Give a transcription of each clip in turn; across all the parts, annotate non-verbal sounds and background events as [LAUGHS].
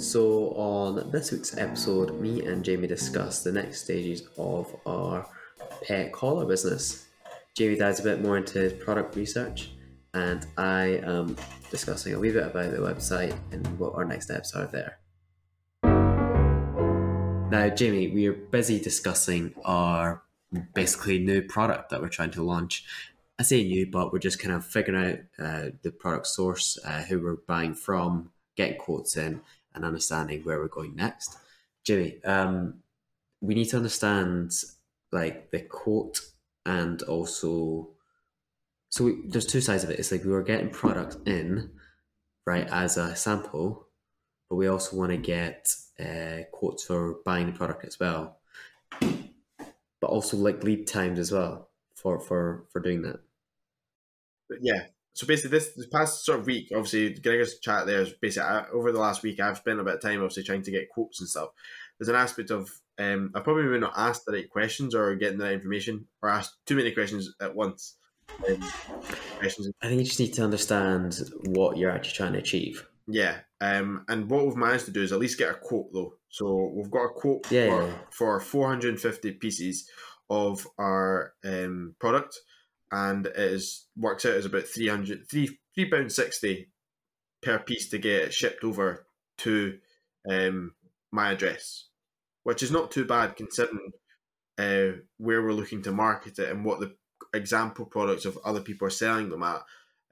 So, on this week's episode, me and Jamie discuss the next stages of our pet collar business. Jamie dives a bit more into his product research, and I am discussing a wee bit about the website and what our next steps are there. Now, Jamie, we are busy discussing our basically new product that we're trying to launch. I say new, but we're just kind of figuring out uh, the product source, uh, who we're buying from, getting quotes in, and understanding where we're going next. Jimmy, um, we need to understand like the quote and also so we, there's two sides of it. It's like we were getting product in, right, as a sample, but we also want to get uh, quotes for buying the product as well, but also like lead times as well for for for doing that. But Yeah, so basically this, this past sort of week obviously gregor's chat there is basically I, over the last week i've spent a bit of time obviously trying to get quotes and stuff. There's an aspect of um, i probably not ask the right questions or getting the right information or ask too many questions at once. Um, questions. i think you just need to understand what you're actually trying to achieve. Yeah um, and what we've managed to do is at least get a quote though. So we've got a quote yeah, for, yeah. for 450 pieces of our um, product and it is works out as about 300 3 three pound sixty per piece to get it shipped over to um, my address, which is not too bad considering uh, where we're looking to market it and what the example products of other people are selling them at.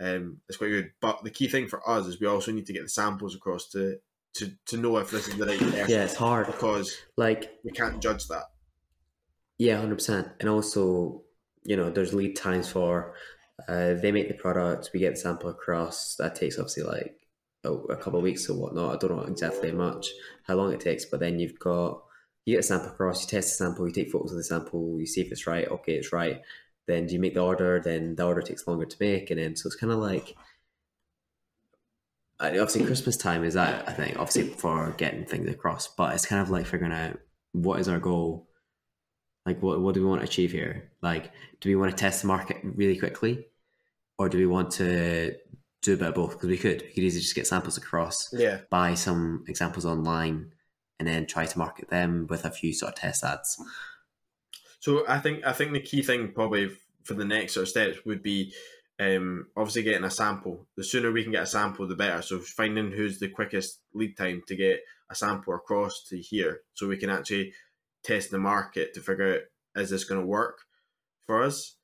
Um, it's quite good, but the key thing for us is we also need to get the samples across to to, to know if this is the right. Yeah, it's hard because like we can't judge that. Yeah, hundred percent, and also you know, there's lead times for uh, they make the product, we get the sample across. That takes obviously like a, a couple of weeks or whatnot. I don't know exactly how much how long it takes, but then you've got you get a sample across, you test the sample, you take photos of the sample, you see if it's right. Okay, it's right. Then you make the order? Then the order takes longer to make, and then so it's kind of like obviously Christmas time is that I think obviously for getting things across, but it's kind of like figuring out what is our goal like, what, what do we want to achieve here? Like, do we want to test the market really quickly? Or do we want to do a bit of both? Because we could. We could easily just get samples across, yeah. buy some examples online, and then try to market them with a few sort of test ads. So I think I think the key thing probably for the next sort of steps would be um, obviously getting a sample. The sooner we can get a sample, the better. So finding who's the quickest lead time to get a sample across to here, so we can actually test the market to figure out is this going to work for us.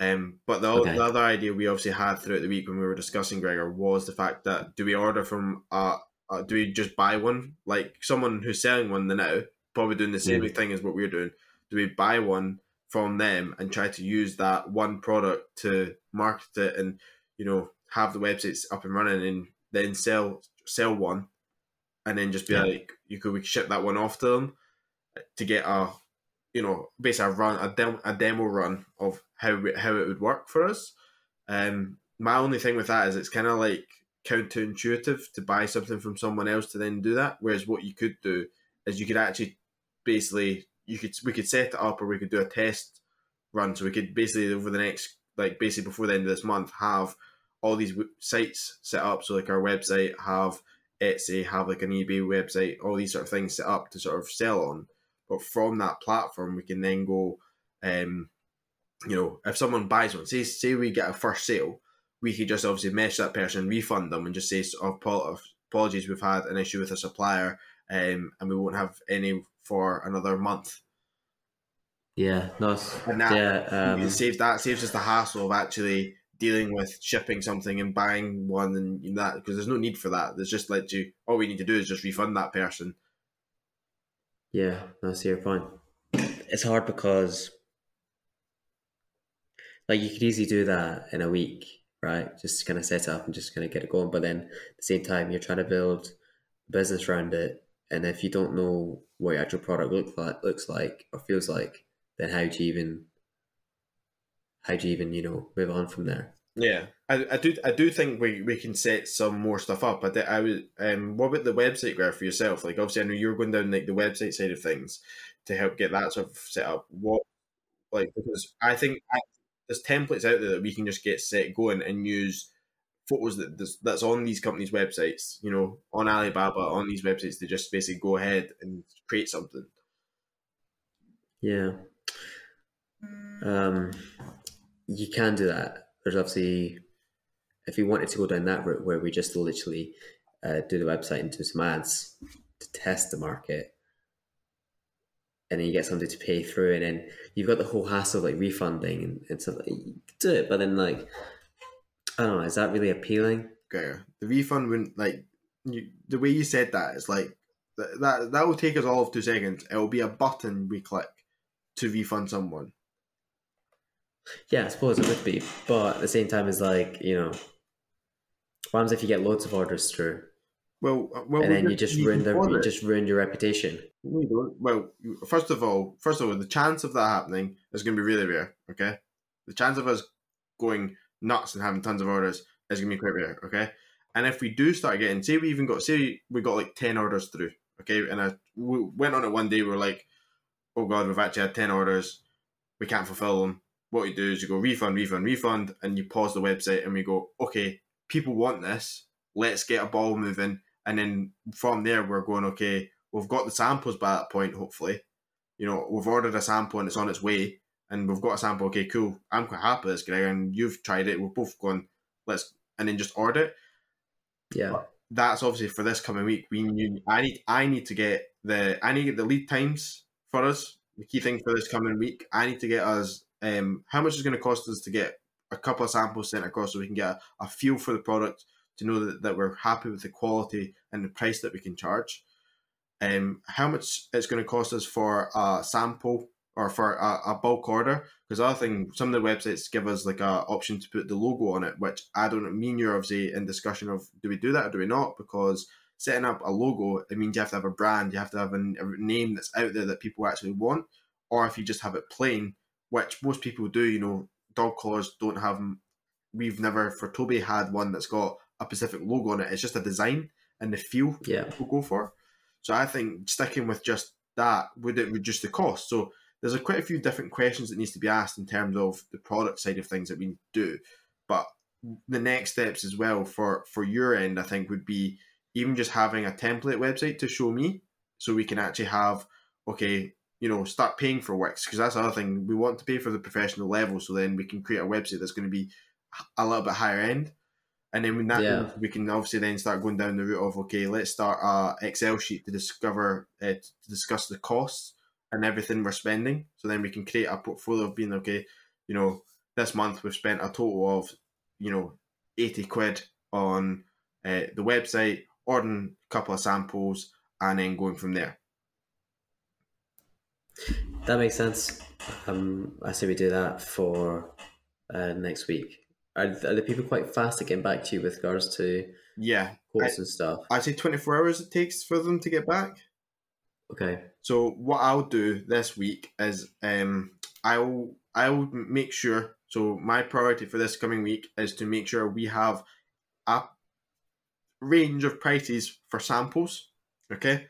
Um, but the, okay. the, other idea we obviously had throughout the week when we were discussing Gregor was the fact that do we order from uh, uh do we just buy one like someone who's selling one now probably doing the same thing as what we're doing do we buy one from them and try to use that one product to market it and you know have the websites up and running and then sell sell one and then just be yeah. like you could we could ship that one off to them to get a you know basically a run a, dem- a demo run of how how it would work for us. Um, my only thing with that is it's kind of like counterintuitive to buy something from someone else to then do that. Whereas what you could do is you could actually basically you could we could set it up or we could do a test run. So we could basically over the next like basically before the end of this month have all these sites set up. So like our website have Etsy have like an eBay website, all these sort of things set up to sort of sell on. But from that platform, we can then go, um, you know, if someone buys one, say say we get a first sale, we could just obviously message that person, refund them, and just say, oh, apologies, we've had an issue with a supplier, um, and we won't have any for another month. Yeah, nice. And that yeah, um, saves that saves us the hassle of actually dealing with shipping something and buying one and that because there's no need for that. There's just let you all we need to do is just refund that person yeah, I see your point. It's hard because, like, you could easily do that in a week, right? Just kind of set up and just kind of get it going. But then at the same time, you're trying to build a business around it, and if you don't know what your actual product look like, looks like or feels like, then how do you even, how do you even, you know, move on from there? Yeah, I, I do I do think we, we can set some more stuff up. But I would um what about the website graph for yourself? Like obviously I know you're going down like the website side of things to help get that sort of set up. What like because I think I, there's templates out there that we can just get set going and use photos that that's on these companies' websites, you know, on Alibaba, on these websites, they just basically go ahead and create something. Yeah. Um, you can do that. There's obviously, if you wanted to go down that route where we just literally uh, do the website and do some ads to test the market, and then you get somebody to pay through, and then you've got the whole hassle of like refunding and, and stuff. You do it, but then like, I don't know, is that really appealing? Okay, the refund wouldn't like you, the way you said that is like that, that that will take us all of two seconds. It will be a button we click to refund someone. Yeah, I suppose it would be, but at the same time, it's like you know, what happens if you get loads of orders through? Well, uh, well, and then you just ruin the, you just ruin your reputation. We don't. Well, first of all, first of all, the chance of that happening is going to be really rare. Okay, the chance of us going nuts and having tons of orders is going to be quite rare. Okay, and if we do start getting, say we even got, say we got like ten orders through. Okay, and I we went on it one day. We are like, oh god, we've actually had ten orders. We can't fulfill them. What you do is you go refund, refund, refund, and you pause the website, and we go, okay, people want this. Let's get a ball moving. And then from there we're going okay we've got the samples by that point hopefully. You know we've ordered a sample and it's on its way. And we've got a sample. Okay cool. I'm quite happy with this greg and you've tried it. We've both gone let's and then just order it. Yeah. But that's obviously for this coming week. We need i need i need to get the i need to get the lead times for us. The key thing for this coming week i need to get us um how much is going to cost us to get a couple of samples sent across so we can get a, a feel for the product to know that, that we're happy with the quality and the price that we can charge. Um, how much it's going to cost us for a sample or for a, a bulk order? Because other thing, some of the websites give us like a option to put the logo on it, which I don't mean you're obviously in discussion of do we do that or do we not? Because setting up a logo, it means you have to have a brand, you have to have a, a name that's out there that people actually want. Or if you just have it plain, which most people do, you know, dog collars don't have. We've never for Toby had one that's got a specific logo on it. It's just a design and the feel yeah. we'll go for. So I think sticking with just that would it reduce the cost. So there's a quite a few different questions that needs to be asked in terms of the product side of things that we do. But the next steps as well for for your end, I think, would be even just having a template website to show me, so we can actually have okay, you know, start paying for Wix because that's another thing we want to pay for the professional level, so then we can create a website that's going to be a little bit higher end. And then when that yeah. we can obviously then start going down the route of okay, let's start a Excel sheet to discover uh, to discuss the costs and everything we're spending. So then we can create a portfolio of being okay, you know, this month we've spent a total of you know eighty quid on uh, the website, ordering a couple of samples, and then going from there. That makes sense. Um, I say we do that for uh, next week. Are, are the people quite fast at getting back to you with regards to yeah quotes and stuff? I say twenty four hours it takes for them to get back. Okay. So what I'll do this week is um I'll I'll make sure. So my priority for this coming week is to make sure we have a range of prices for samples. Okay.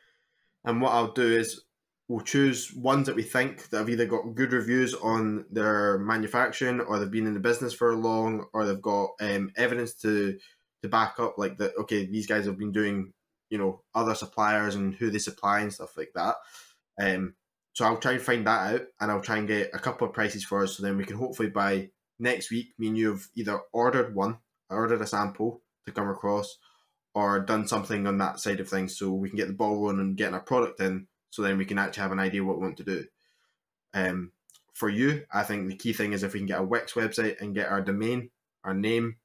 And what I'll do is we'll choose ones that we think that have either got good reviews on their manufacturing or they've been in the business for a long or they've got um, evidence to to back up like that okay these guys have been doing you know other suppliers and who they supply and stuff like that. Um so i'll try and find that out and i'll try and get a couple of prices for us so then we can hopefully by next week me and you have either ordered one ordered a sample to come across or done something on that side of things so we can get the ball rolling and getting our product in so then we can actually have an idea what we want to do. Um, for you, I think the key thing is if we can get a Wix website and get our domain, our name,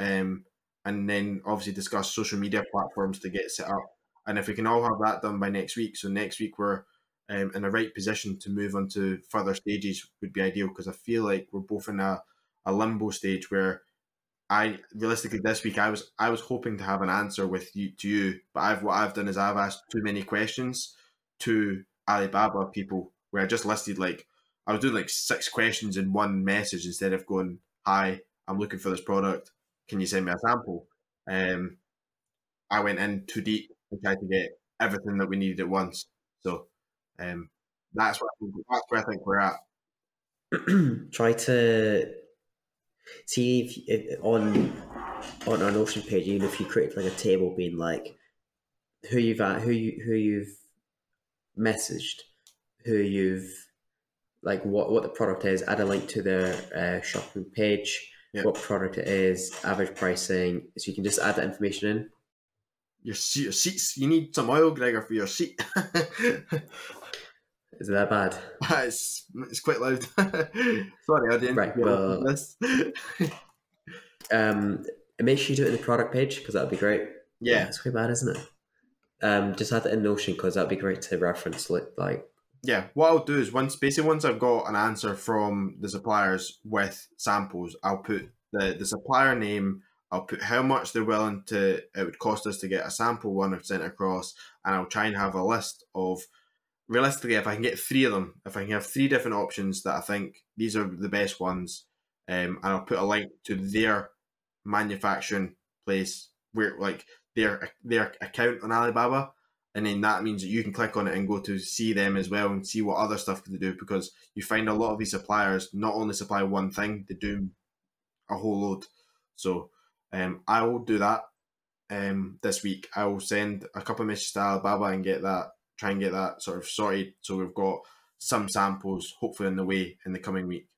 um, and then obviously discuss social media platforms to get set up. And if we can all have that done by next week, so next week we're um, in the right position to move on to further stages would be ideal because I feel like we're both in a, a limbo stage where I realistically this week I was I was hoping to have an answer with you to you, but I've what I've done is I've asked too many questions to Alibaba people where I just listed like I was doing like six questions in one message instead of going, "Hi, I'm looking for this product. Can you send me a sample?" Um, I went in too deep and tried to get everything that we needed at once. So um, that's what that's where I think we're at. [CLEARS THROAT] Try to See if, if on on our Notion page, even if you create like a table being like who you've at, who you who you've messaged, who you've like what what the product is, add a link to their uh, shopping page, Yeah. what product it is, average pricing, so you can just add that information in. Your, your seats. You need some oil, Gregor, for your seat. [LAUGHS] Is it that bad? it's, it's quite loud. [LAUGHS] Sorry, I didn't Right, well- this. [LAUGHS] Um, make sure you do it in the product page because that'd be great. yeah, it's quite bad, isn't it? Um, just add it in Notion because that'd be great to reference. Like, yeah. What I'll do is once, basically, once I've got an answer from the suppliers with samples, I'll put the the supplier name. I'll put how much they're willing to it would cost us to get a sample one sent across, and I'll try and have a list of realistically if I can get three of them, if I can have three different options that I think these are the best ones, um, and I'll put a link to their manufacturing place where like their their account on Alibaba, and then that means that you can click on it and go to see them as well and see what other stuff they do because you find a lot of these suppliers not only supply one thing, they do a whole load. So um, I will do that um, this week. I will send a couple of messages to Alibaba and get that, try and get that sort of sorted. So we've got some samples hopefully in the way in the coming week.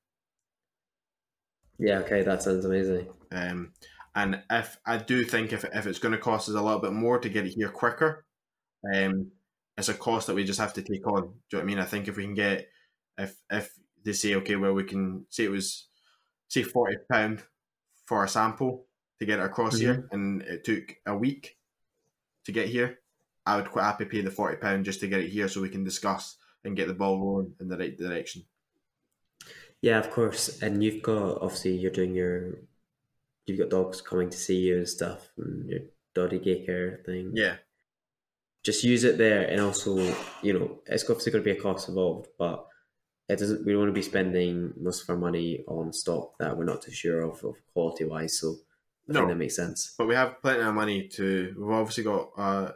yeah, okay, that sounds amazing. Um, and if I do think if, if it's going to cost us a little bit more to get it here quicker, um, it's a cost that we just have to take on. Do you know what I mean? I think if we can get, if if they say okay, well we can say it was, say forty pound for a sample to get it across here, and it took a week to get here, I would quite happy pay the forty pound just to get it here so we can discuss and get the ball rolling in the right direction. Yeah, of course. And you've got obviously you're doing your, you've got dogs coming to see you and stuff, and your doggy daycare thing. Yeah, just use it there and also you know it's obviously going to be a cost involved but it doesn't we don't want to be spending most of our money on stock that we're not too sure of, of quality wise so I No. think that makes sense but we have plenty of money to. We've obviously got uh,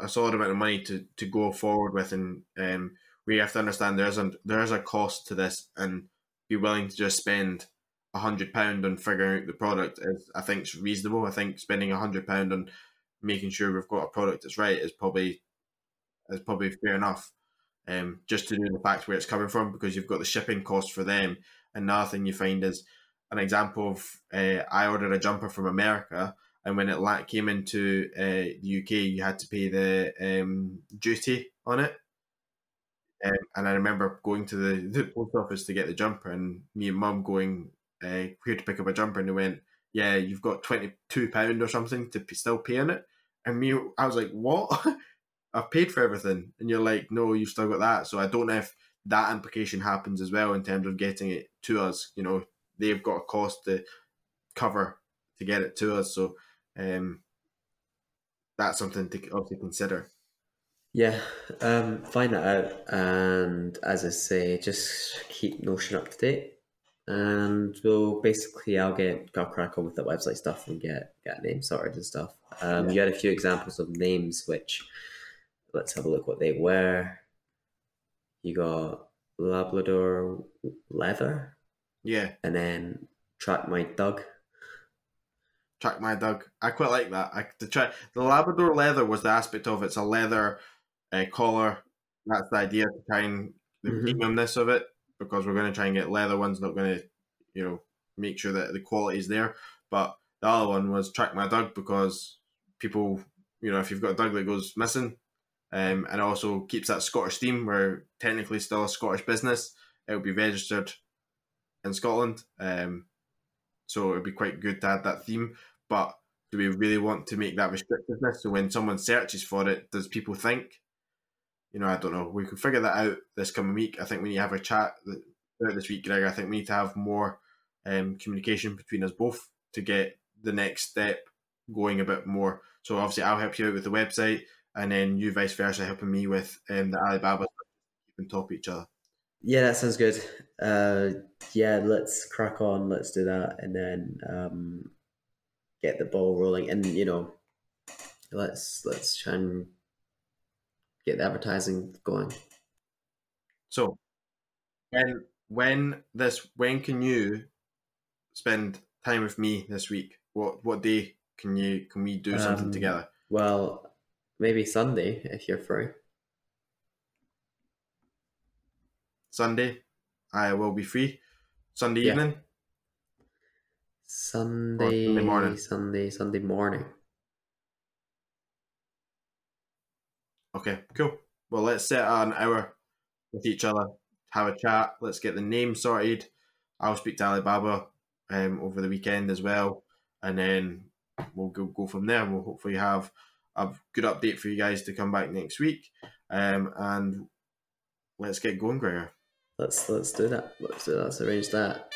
a solid amount of money to, to go forward with, and um, we have to understand there's a there's a cost to this, and be willing to just spend a hundred pound on figuring out the product is I think is reasonable. I think spending a hundred pound on making sure we've got a product that's right is probably is probably fair enough. Um, just to know the fact where it's coming from because you've got the shipping cost for them. Another thing you find is an example of uh, I ordered a jumper from America, and when it came into uh, the UK, you had to pay the um, duty on it. Um, and I remember going to the, the post office to get the jumper, and me and mum going uh, here to pick up a jumper, and they went, "Yeah, you've got twenty two pound or something to p- still pay on it." And me, I was like, "What? [LAUGHS] I've paid for everything," and you're like, "No, you've still got that." So I don't know if that implication happens as well in terms of getting it to us. You know, they've got a cost to cover to get it to us. So um, that's something to obviously consider. yeah um find that out and as i say just keep notion up to date and we'll basically i'll get i'll crack on with the website stuff and get get names sorted and stuff um Yeah. you had a few examples of names which let's have a look what they were you got labrador leather Yeah, and then track my dog. track my dog. I quite like that. I try the Labrador leather was the aspect of it's a leather uh, collar. That's the idea to try and the Mhm. premiumness of it because we're going to try and get leather ones. Not going to, you know, make sure that the quality is there. But the other one was track my dog because people, you know, if you've got a dog that goes missing, um, and also keeps that Scottish theme, where technically still a Scottish business, it will be registered in Scotland. Um, so it'd be quite good to add that theme. But do we really want to make that restrictiveness? So when someone searches for it, does people think? You know, I don't know. We can figure that out this coming week. I think we need to have a chat th- throughout this week, Greg. I think we need to have more um, communication between us both to get the next step going a bit more. So obviously, I'll help you out with the website, and then you vice versa helping me with um, the Alibaba on top each other. Yeah, that sounds good. Uh, yeah, let's crack on. Let's do that, and then um, get the ball rolling. And you know, let's let's try and get the advertising going. So when when this when can you spend time with me this week? What what day can you can we do something Um, together? Well, maybe Sunday if you're free. Sunday, I will be free. Sunday Yeah. evening. Sunday, Sunday morning. Sunday, Sunday morning. Okay, cool. Well, let's set an hour with each other, have a chat. Let's get the name sorted. I'll speak to Alibaba um, over the weekend as well, and then we'll go go from there. We'll hopefully have a good update for you guys to come back next week. Um, and let's get going, Gregor. Let's let's do that. Let's do that. Let's arrange that.